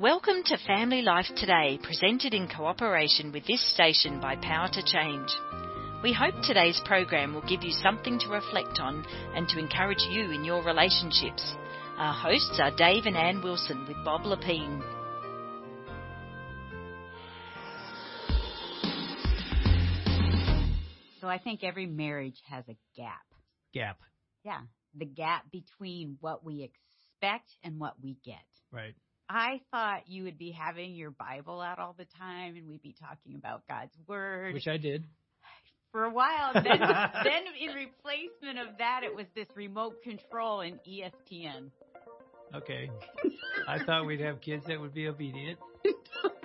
Welcome to Family Life Today, presented in cooperation with this station by Power to Change. We hope today's program will give you something to reflect on and to encourage you in your relationships. Our hosts are Dave and Ann Wilson with Bob Lepine. So I think every marriage has a gap. Gap. Yeah. The gap between what we expect and what we get. Right. I thought you would be having your Bible out all the time and we'd be talking about God's Word. Which I did. For a while. Then, then in replacement of that, it was this remote control and ESPN. Okay. I thought we'd have kids that would be obedient.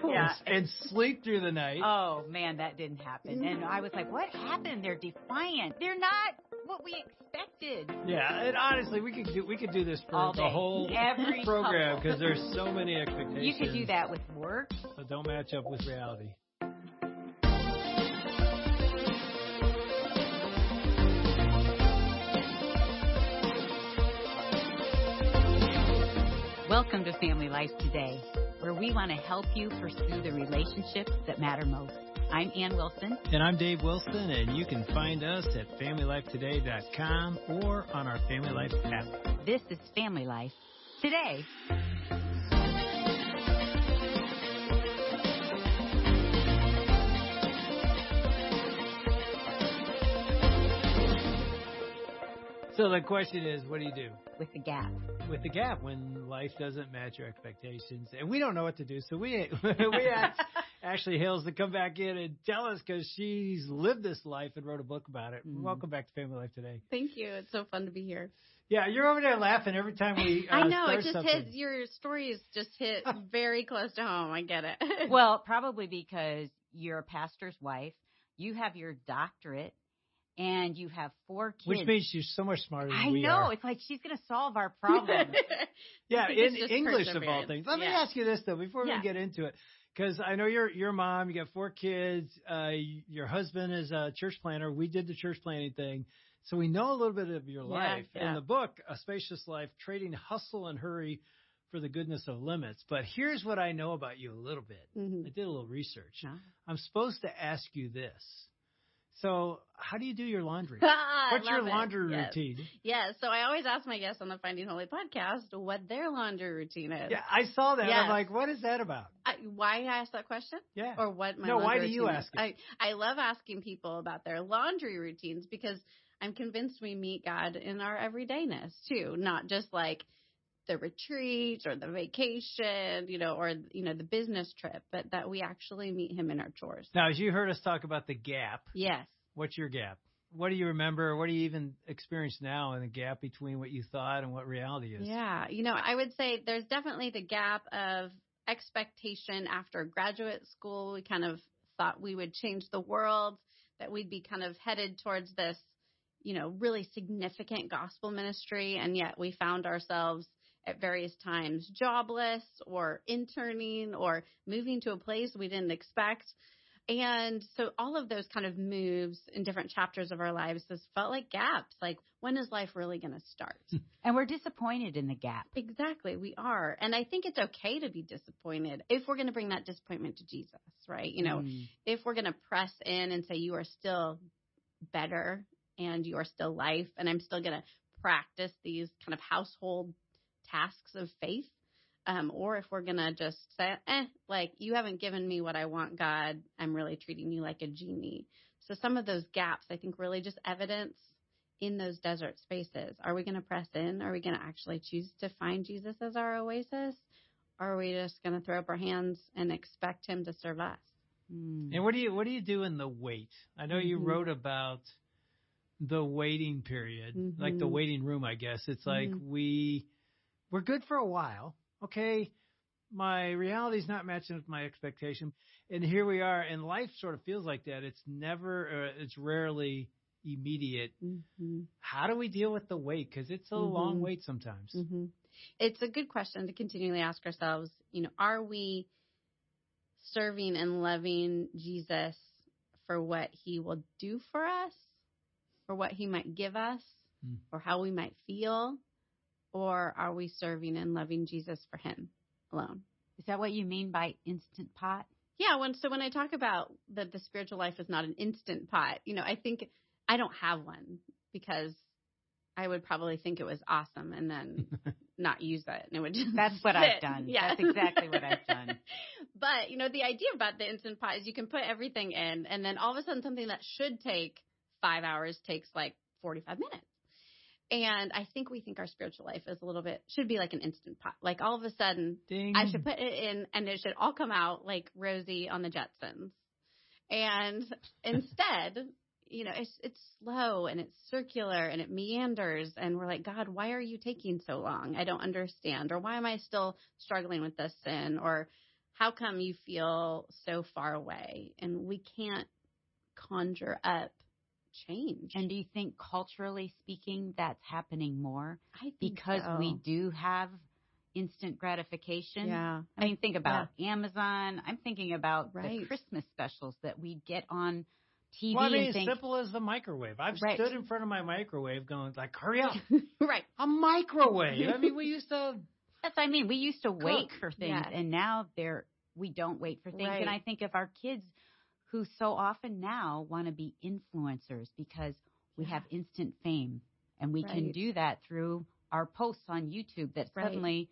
Yeah. And, and sleep through the night. Oh man, that didn't happen. And I was like, what happened? They're defiant. They're not what we expected. Yeah, and honestly, we could do we could do this for All the day. whole Every program because there's so many expectations. You could do that with work. that don't match up with reality. Welcome to Family Life Today, where we want to help you pursue the relationships that matter most. I'm Ann Wilson. And I'm Dave Wilson, and you can find us at FamilyLifeToday.com or on our Family Life app. This is Family Life Today. So the question is, what do you do With the gap. with the gap when life doesn't match your expectations, and we don't know what to do? So we we asked Ashley Hales to come back in and tell us because she's lived this life and wrote a book about it. Mhm. Welcome back to Family Life today. Thank you. It's so fun to be here. Yeah, you're over there laughing every time we. Uh, I know start it just something. hits your stories just hit very close to home. I get it. Well, probably because you're a pastor's wife, you have your doctorate, and you have four kids. Which means you're so much smarter than I we know. are. It's like she's going to solve our problem. Yeah, in English of all things. Let me ask you this though, before Yeah. we get into it, because I know you're your mom. You got four kids. Uh, your husband is a church planter. We did the church planting thing, so we know a little bit of your Yeah, life. yeah. In the book, A Spacious Life: Trading Hustle and Hurry for the Goodness of Limits. But here's what I know about you a little bit. Mhm. I did a little research. Huh? I'm supposed to ask you this. So, how do you do your laundry? What's your love it. laundry Yes. routine? Yeah, so I always ask my guests on the Finding Holy podcast what their laundry routine is. Yeah, I saw that. and I'm like, what is that about? I, why I asked that question? Yeah. Or what my No, why do you ask is. I, I love asking people about their laundry routines because I'm convinced we meet God in our everydayness too, not just like the retreat or the vacation, you know, or you know the business trip, but that we actually meet Him in our chores. Now, as you heard us talk about the gap, Yes. what's your gap? What do you remember? What do you even experience now in the gap between what you thought and what reality is? Yeah, you know, I would say there's definitely the gap of expectation after graduate school. We kind of thought we would change the world, that we'd be kind of headed towards this, you know, really significant gospel ministry, and yet we found ourselves at various times jobless or interning or moving to a place we didn't expect. And so all of those kind of moves in different chapters of our lives has felt like gaps. Like, when is life really going to start? and we're disappointed in the gap. Exactly, we are. And I think it's okay to be disappointed if we're going to bring that disappointment to Jesus, right? You know, Mm. if we're going to press in and say, you are still better and you are still life, and I'm still going to practice these kind of household tasks of faith. Um, or if we're going to just say, eh, like, you haven't given me what I want, God, I'm really treating you like a genie. So some of those gaps, I think, really just evidence in those desert spaces. Are we going to press in? Are we going to actually choose to find Jesus as our oasis? Or are we just going to throw up our hands and expect him to serve us? Mm. And what do you what do you do in the wait? I know you Mhm. wrote about the waiting period, like the Mhm. waiting room. I guess it's like Mhm. we we're good for a while. Okay, my reality's not matching with my expectation, and here we are. And life sort of feels like that. It's never, uh, it's rarely immediate. Mm-hmm. How do we deal with the wait? Because it's a long Mhm. wait sometimes. Mm-hmm. It's a good question to continually ask ourselves. You know, are we serving and loving Jesus for what he will do for us, or what he might give us, Mm. or how we might feel, or are we serving and loving Jesus for him alone? Is that what you mean by instant pot? Yeah, when so when I talk about that the spiritual life is not an instant pot, you know, I think I don't have one because I would probably think it was awesome and then not use it and it would just That's what sit. I've done. Yeah. That's exactly what I've done. but, you know, the idea about the instant pot is you can put everything in and then all of a sudden something that should take 5 hours takes like 45 minutes. And I think we think our spiritual life is a little bit should be like an instant pot. Like all of a sudden Ding. I should put it in and it should all come out like Rosie on the Jetsons. And instead, you know, it's it's slow and it's circular and it meanders and we're like, God, why are you taking so long? I don't understand. Or why am I still struggling with this sin? Or how come you feel so far away? And we can't conjure up change. And do you think culturally speaking that's happening more I think because so. we do have instant gratification? Yeah. I mean, think about Amazon. I'm thinking about Right. the Christmas specials that we get on TV well, I mean, and as think, simple as the microwave. I've Right. stood in front of my microwave going like, hurry up. right. A microwave. I mean, we used to that's what I mean. We used to wait for things yeah. and now they're, we don't wait for things. Right. And I think if our kids who so often now want to be influencers because we Yeah. have instant fame and we can do that through our posts on YouTube that Right. suddenly,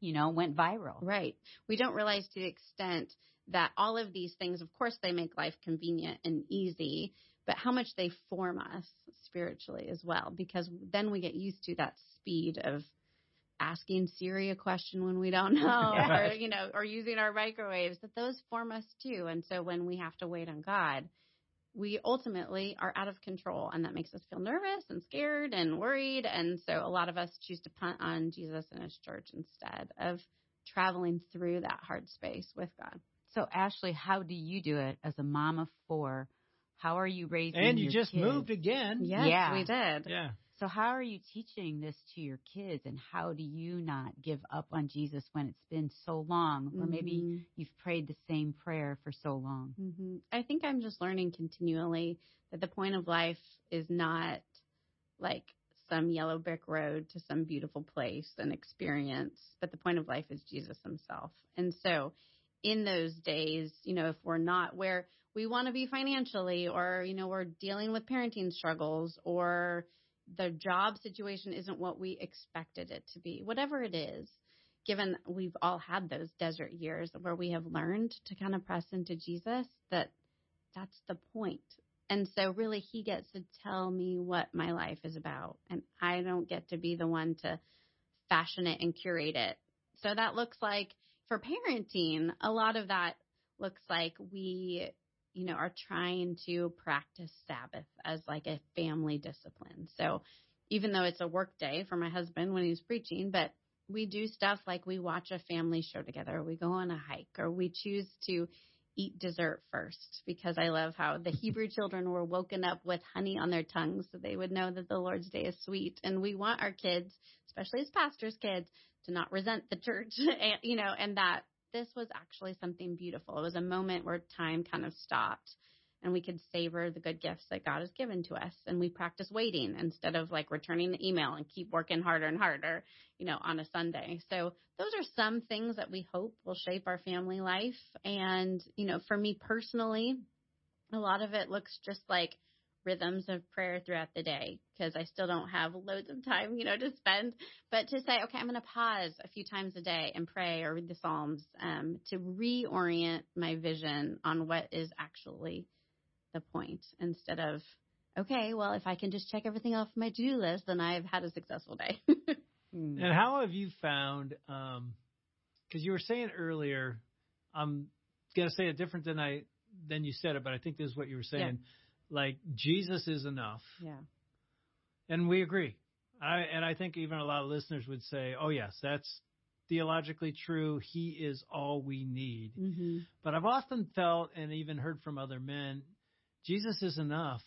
you know, went viral. Right. We don't realize to the extent that all of these things, of course, they make life convenient and easy, but how much they form us spiritually as well, because then we get used to that speed of asking Siri a question when we don't know, oh, or, you know, or using our microwaves, that those form us too. And so when we have to wait on God, we ultimately are out of control and that makes us feel nervous and scared and worried. And so a lot of us choose to punt on Jesus and his church instead of traveling through that hard space with God. So Ashley, how do you do it as a mom of four? How are you raising and you your just kids? moved again. Yes, Yeah. we did. Yeah. So how are you teaching this to your kids and how do you not give up on Jesus when it's been so long or maybe Mhm. you've prayed the same prayer for so long? hmm I think I'm just learning continually that the point of life is not like some yellow brick road to some beautiful place and experience, but the point of life is Jesus himself. And so in those days, you know, if we're not where we want to be financially or, you know, we're dealing with parenting struggles or the job situation isn't what we expected it to be, whatever it is, given we've all had those desert years where we have learned to kind of press into Jesus, that that's the point. And so really he gets to tell me what my life is about and I don't get to be the one to fashion it and curate it. So that looks like for parenting, a lot of that looks like we, you know, are trying to practice Sabbath as like a family discipline. So even though it's a work day for my husband when he's preaching, but we do stuff like we watch a family show together, we go on a hike, or we choose to eat dessert first because I love how the Hebrew children were woken up with honey on their tongues so they would know that the Lord's day is sweet. And we want our kids, especially as pastors' kids, to not resent the church, you know, and that this was actually something beautiful. It was a moment where time kind of stopped and we could savor the good gifts that God has given to us. And we practice waiting instead of like returning the email and keep working harder and harder, you know, on a Sunday. So those are some things that we hope will shape our family life. And, you know, for me personally, a lot of it looks just like rhythms of prayer throughout the day because I still don't have loads of time, you know, to spend. But to say, okay, I'm going to pause a few times a day and pray or read the Psalms um, to reorient my vision on what is actually the point instead of, okay, well, if I can just check everything off my to do list, then I've had a successful day. Hmm. And how have you found? Because you were saying earlier, I'm gonna say it different than I than you said it, but I think this is what you were saying. Like Jesus is enough, yeah. and we agree. I and I think even a lot of listeners would say, "Oh yes, that's theologically true. He is all we need." Mm-hmm. But I've often felt and even heard from other men, Jesus is enough,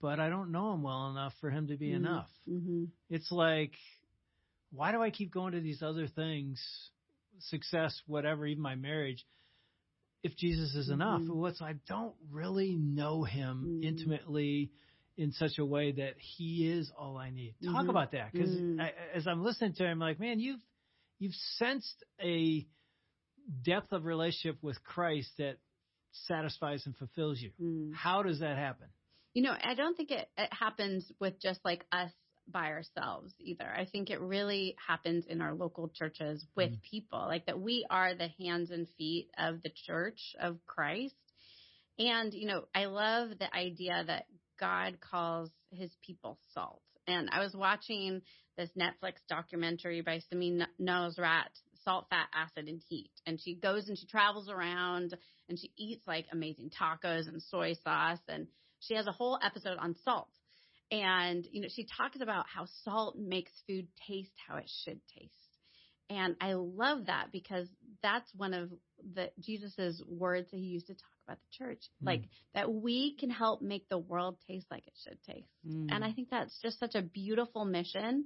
but I don't know him well enough for him to be enough. Mm-hmm. It's like, why do I keep going to these other things, success, whatever, even my marriage, if Jesus is enough? Mhm. Well, it's I don't really know him Mhm. intimately in such a way that he is all I need. Talk Mhm. about that because Mm. as I'm listening to him, I'm like, man, you've you've sensed a depth of relationship with Christ that satisfies and fulfills you. Mm. How does that happen? You know, I don't think it, it happens with just like us by ourselves either. I think it really happens in our local churches with Mm. people, like that we are the hands and feet of the church of Christ. And, you know, I love the idea that God calls his people salt. And I was watching this Netflix documentary by Samin Nosrat, Salt, Fat, Acid, and Heat. And she goes and she travels around and she eats like amazing tacos and soy sauce. And she has a whole episode on salt. And, you know, she talks about how salt makes food taste how it should taste. And I love that because that's one of the Jesus's words that he used to talk about the church. Mm. Like that we can help make the world taste like it should taste. Mm. And I think that's just such a beautiful mission.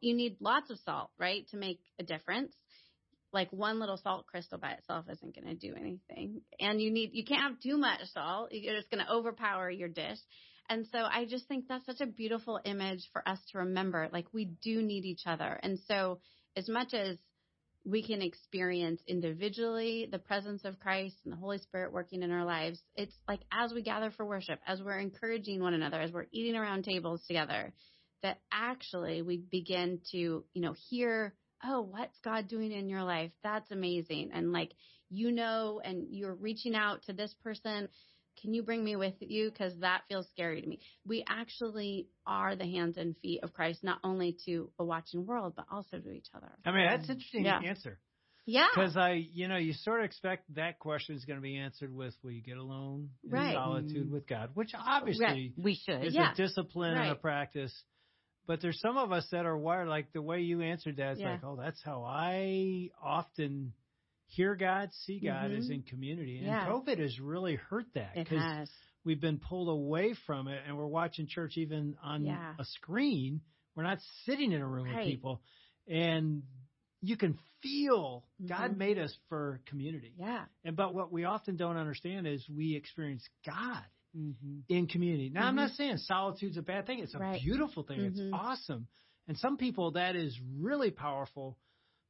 You need lots of salt, right, to make a difference. Like one little salt crystal by itself isn't going to do anything. And you need, you can't have too much salt. You're just going to overpower your dish. And so I just think that's such a beautiful image for us to remember. Like we do need each other. And so as much as we can experience individually the presence of Christ and the Holy Spirit working in our lives, it's like as we gather for worship, as we're encouraging one another, as we're eating around tables together, that actually we begin to, you know, hear, oh, what's God doing in your life? That's amazing. And like, you know, and you're reaching out to this person. Can you bring me with you? Because that feels scary to me. We actually are the hands and feet of Christ, not only to a watching world, but also to each other. I mean, that's interesting Yeah. answer Yeah. because I, you know, you sort of expect that question is going to be answered with, "Will you get alone in Right. solitude Mm. with God?" Which obviously we should. is Yeah. a discipline and a practice. But there's some of us that are wired like the way you answered that. It's Yeah. like, oh, that's how I often hear God, see God is Mhm. in community. And Yeah. COVID has really hurt that because we've been pulled away from it and we're watching church even on Yeah. a screen. We're not sitting in a room Right. with people. And you can feel God Mhm. made us for community. Yeah. And but what we often don't understand is we experience God hmm in community. Now, I'm not saying solitude's a bad thing. It's a Mm-hmm. Right. beautiful thing. It's awesome. And some people that is really powerful,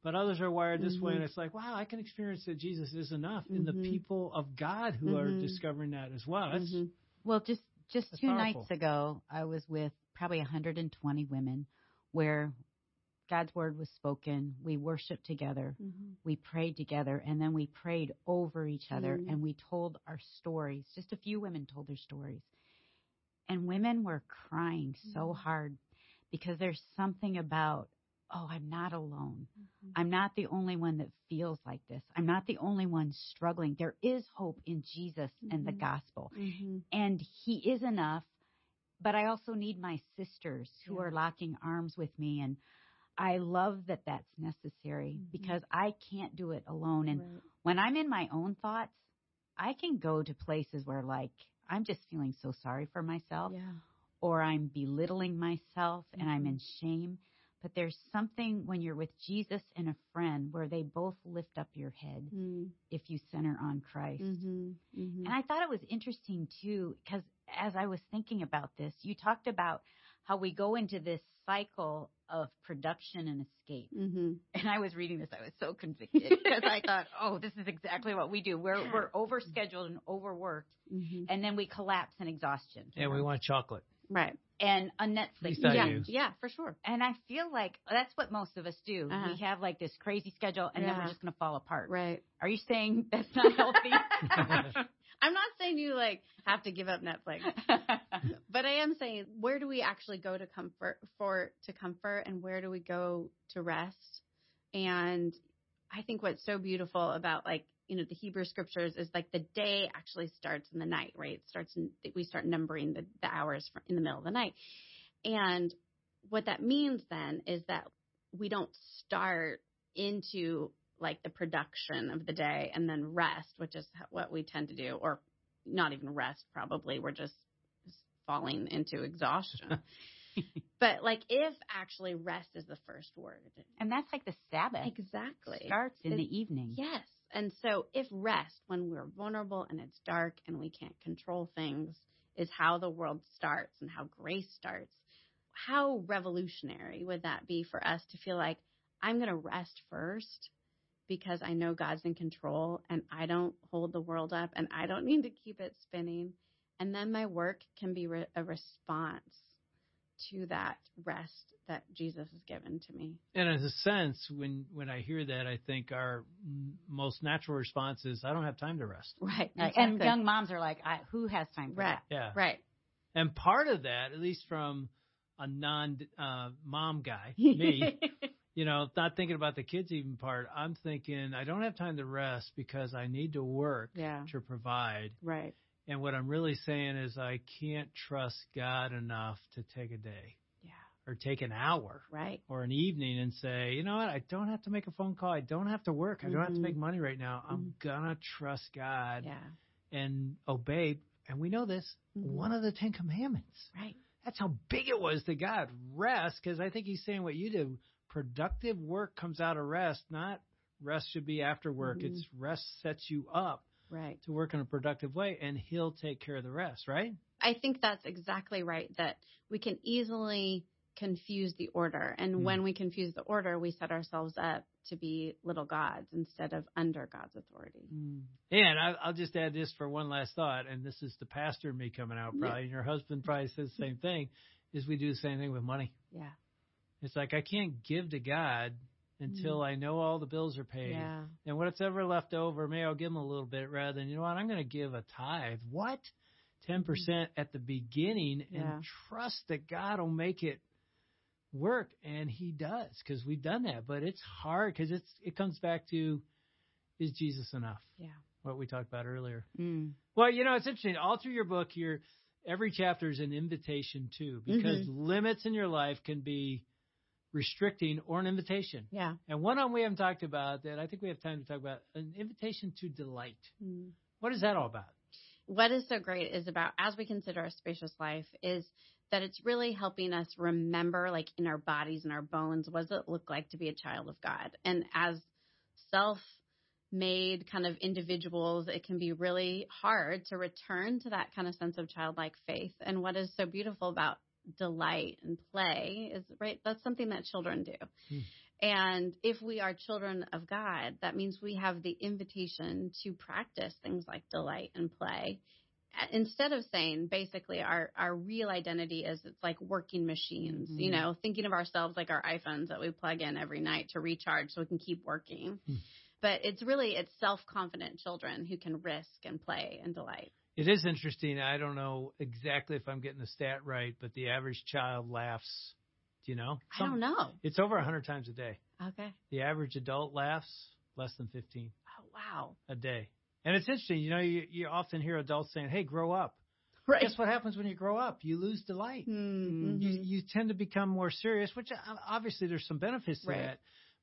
but others are wired this way Mhm. and it's like, wow, I can experience that Jesus is enough in the Mhm. people of God who are Mhm. discovering that as well. That's Mhm. Well, just just two powerful. nights ago, I was with probably 120 women, where God's word was spoken. We worshiped together. We prayed together and then we prayed over each other and we told our stories. Just a few women told their stories. And women were crying so hard because there's something about, oh, I'm not alone. Mhm. I'm not the only one that feels like this. I'm not the only one struggling. There is hope in Jesus and the Mhm. gospel. Mhm. And He is enough. But I also need my sisters who Yeah. are locking arms with me. And I love that that's necessary Mhm. because I can't do it alone. And Right. when I'm in my own thoughts, I can go to places where, like, I'm just feeling so sorry for myself Yeah. or I'm belittling myself and I'm Mhm. in shame. But there's something when you're with Jesus and a friend where they both lift up your head Mm. if you center on Christ. Mhm. Mhm. And I thought it was interesting too, because as I was thinking about this, you talked about how we go into this cycle of production and escape. Mhm. And I was reading this, I was so convicted because I thought, oh, this is exactly what we do. We're we're overscheduled and overworked, Mhm. and then we collapse in exhaustion. and we want chocolate. Right. And on Netflix, yeah. do. Yeah, for sure. and I feel like that's what most of us do. Uh-huh. We have like this crazy schedule, and then we're just going to fall apart. Right. Are you saying that's not healthy? I'm not saying you like have to give up Netflix, but I am saying where do we actually go to comfort for to comfort and where do we go to rest? And I think what's so beautiful about like you know the Hebrew scriptures is like the day actually starts in the night, right? It starts in, we start numbering the, the hours in the middle of the night, and what that means then is that we don't start into like the production of the day and then rest, which is what we tend to do, or not even rest, probably. We're just falling into exhaustion. but like if actually rest is the first word. and that's like the Sabbath Exactly. starts in the evening. Yes. And so if rest, when we're vulnerable and it's dark and we can't control things, is how the world starts and how grace starts, how revolutionary would that be for us to feel like I'm going to rest first because I know God's in control and I don't hold the world up and I don't need to keep it spinning. And then my work can be re- a response to that rest that Jesus has given to me. And in a sense, when when I hear that, I think our most natural response is, "I don't have time to rest." Right. Right. exactly. And young moms are like, I, who has time for Right. that? Yeah. Right. And part of that, at least from a non uh, mom guy, me, you know, not thinking about the kids even part. I'm thinking I don't have time to rest because I need to work yeah. to provide. Right. And what I'm really saying is I can't trust God enough to take a day Yeah. or take an hour Right. or an evening and say, you know what, I don't have to make a phone call. I don't have to work. I don't have to make money right now. I'm gonna trust God Yeah. and obey. And we know this, Mhm. one of the Ten Commandments. Right. That's how big it was to God. Rest, because I think he's saying what you do. Productive work comes out of rest, not rest should be after work. Mhm. It's rest sets you up Right. to work in a productive way, and he'll take care of the rest, right? I think that's exactly right. That we can easily confuse the order. And Mm. when we confuse the order, we set ourselves up to be little gods instead of under God's authority. And I, I'll just add this for one last thought, and this is the pastor in me coming out probably, and your husband probably says the same thing, is we do the same thing with money. Yeah. It's like I can't give to God until I know all the bills are paid. Yeah. And what's ever left over, maybe I'll give him a little bit rather than, you know what, I'm going to give a tithe. What? 10% at the beginning Mm-hmm. Yeah. and trust that God will make it work. And he does because we've done that. But it's hard because it's, it comes back to, is Jesus enough? Yeah. What we talked about earlier. Mm. Well, you know, it's interesting. All through your book, your every chapter is an invitation too, because limits in your life can be restricting or an invitation. Yeah. And one on we haven't talked about that I think we have time to talk about an invitation to delight. Mm. What is that all about? What is so great is about as we consider a spacious life is that it's really helping us remember like in our bodies and our bones what does it look like to be a child of God and as self made kind of individuals it can be really hard to return to that kind of sense of childlike faith and what is so beautiful about delight and play is right that's something that children do Hmm. and if we are children of God, that means we have the invitation to practice things like delight and play. Instead of saying basically our, our real identity is it's like working machines, you Mhm. know, thinking of ourselves like our iPhones that we plug in every night to recharge so we can keep working. Hmm. But it's really it's self-confident children who can risk and play and delight. It is interesting. I don't know exactly if I'm getting the stat right, but the average child laughs. Do you know? I don't know. It's over 100 times a day. Okay. The average adult laughs less than 15 Oh wow. a day. And it's interesting. You know, you, you often hear adults saying, hey, grow up. Right. Guess what happens when you grow up? You lose delight. Mm-hmm. You, you tend to become more serious, which uh, obviously there's some benefits to Right. that.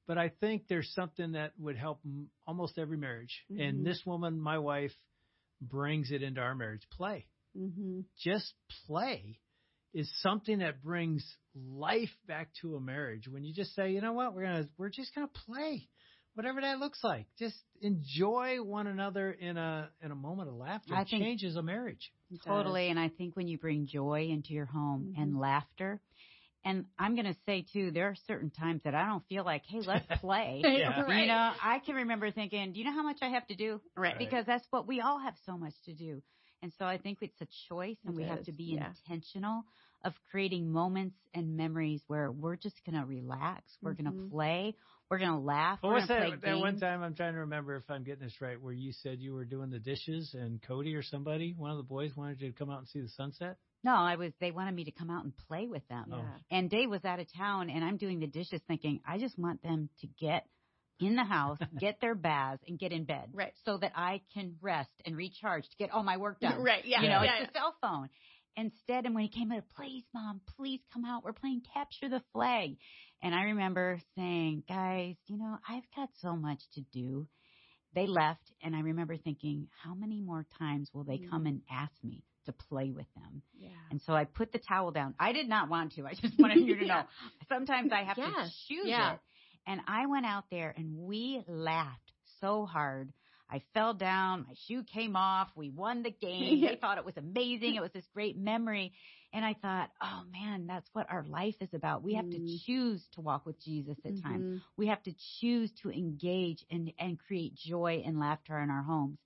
But I think there's something that would help almost every marriage. Mhm. And this woman, my wife, brings it into our marriage. Play. mm-hmm. Just play is something that brings life back to a marriage. When you just say, you know what, we're gonna, we're just gonna play, whatever that looks like. Just enjoy one another in a in a moment of laughter. I It changes a marriage. Totally. And I think when you bring joy into your home Mhm. and laughter, and I'm going to say too, there are certain times that I don't feel like, hey, let's play. Yeah. You know, I can remember thinking, do you know how much I have to do? Right. Because that's what we all have so much to do. And so I think it's a choice and It we have to be yeah. intentional of creating moments and memories where we're just going to relax. We're going Mhm. to play. We're going to laugh. Well, we're what's going to that? play That one time, I'm trying to remember if I'm getting this right, where you said you were doing the dishes, and Cody or somebody, one of the boys, wanted you to come out and see the sunset. No, I was, they wanted me to come out and play with them. Oh. Yeah. And Dave was out of town and I'm doing the dishes thinking, I just want them to get in the house, get their baths and get in bed. Right. So that I can rest and recharge to get all my work done. Right. Yeah. You know, yeah, it's a cell phone. Instead, and when he came out, please, mom, please come out. We're playing capture the flag. And I remember saying, guys, you know, I've got so much to do. They left and I remember thinking, how many more times will they come mm-hmm. and ask me to play with them? yeah. And so I put the towel down. I did not want to. I just wanted you to know. Sometimes I have to choose Yeah. it. And I went out there and we laughed so hard. I fell down, my shoe came off, we won the game. Yeah. They thought it was amazing. It was this great memory. And I thought, oh man, that's what our life is about. We have to Mm. choose to walk with Jesus at times. Mhm. We have to choose to engage and, and create joy and laughter in our homes.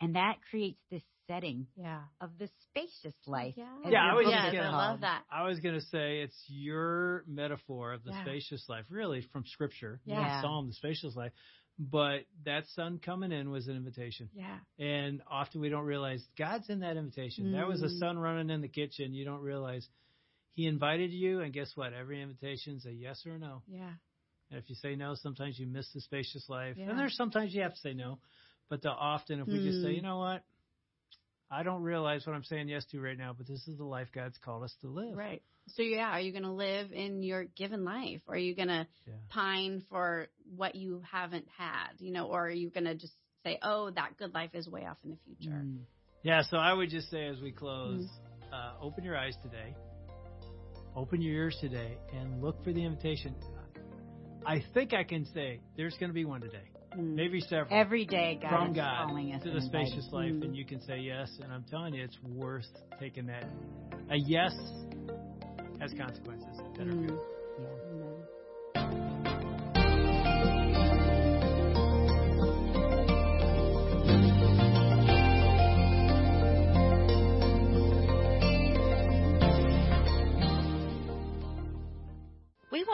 And that creates this setting Yeah. of the spacious life. Yeah. Yeah, I was just yes, gonna- I love that. I was going to say it's your metaphor of the Yeah. spacious life, really from Scripture, Yeah. Yeah. Psalm, the spacious life. But that son coming in was an invitation, Yeah. and often we don't realize God's in that invitation. There was a Mm. son running in the kitchen. You don't realize He invited you, and guess what? Every invitation's a yes or a no. Yeah. And if you say no, sometimes you miss the spacious life. Yeah. And there's sometimes you have to say no. But the often, if we just say, Mm. you know what, I don't realize what I'm saying yes to right now, but this is the life God's called us to live. Right. So yeah, are you going to live in your given life? Or are you going to Yeah. pine for what you haven't had? You know, or are you going to just say, "Oh, that good life is way off in the future." Mm. Yeah, so I would just say as we close, Mm. uh, open your eyes today, open your ears today, and look for the invitation. I think I can say there's going to be one today, Mm. maybe several. Every day, God from is God calling us to the spacious us. life, Mm. and you can say yes. And I'm telling you, it's worth taking that. A yes has consequences that are Mm. good.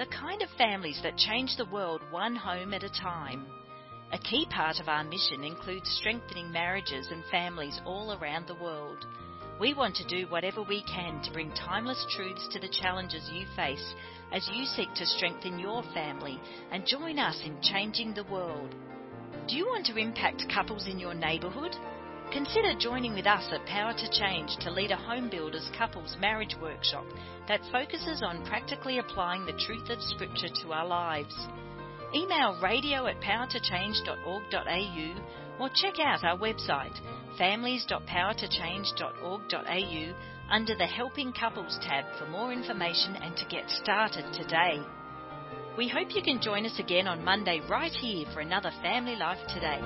the kind of families that change the world one home at a time. A key part of our mission includes strengthening marriages and families all around the world. We want to do whatever we can to bring timeless truths to the challenges you face as you seek to strengthen your family and join us in changing the world. Do you want to impact couples in your neighbourhood? Consider joining with us at Power to Change to lead a home builders couples marriage workshop that focuses on practically applying the truth of Scripture to our lives. Email radio at powertochange.org.au or check out our website families.powertochange.org.au under the Helping Couples tab for more information and to get started today. We hope you can join us again on Monday right here for another Family Life Today.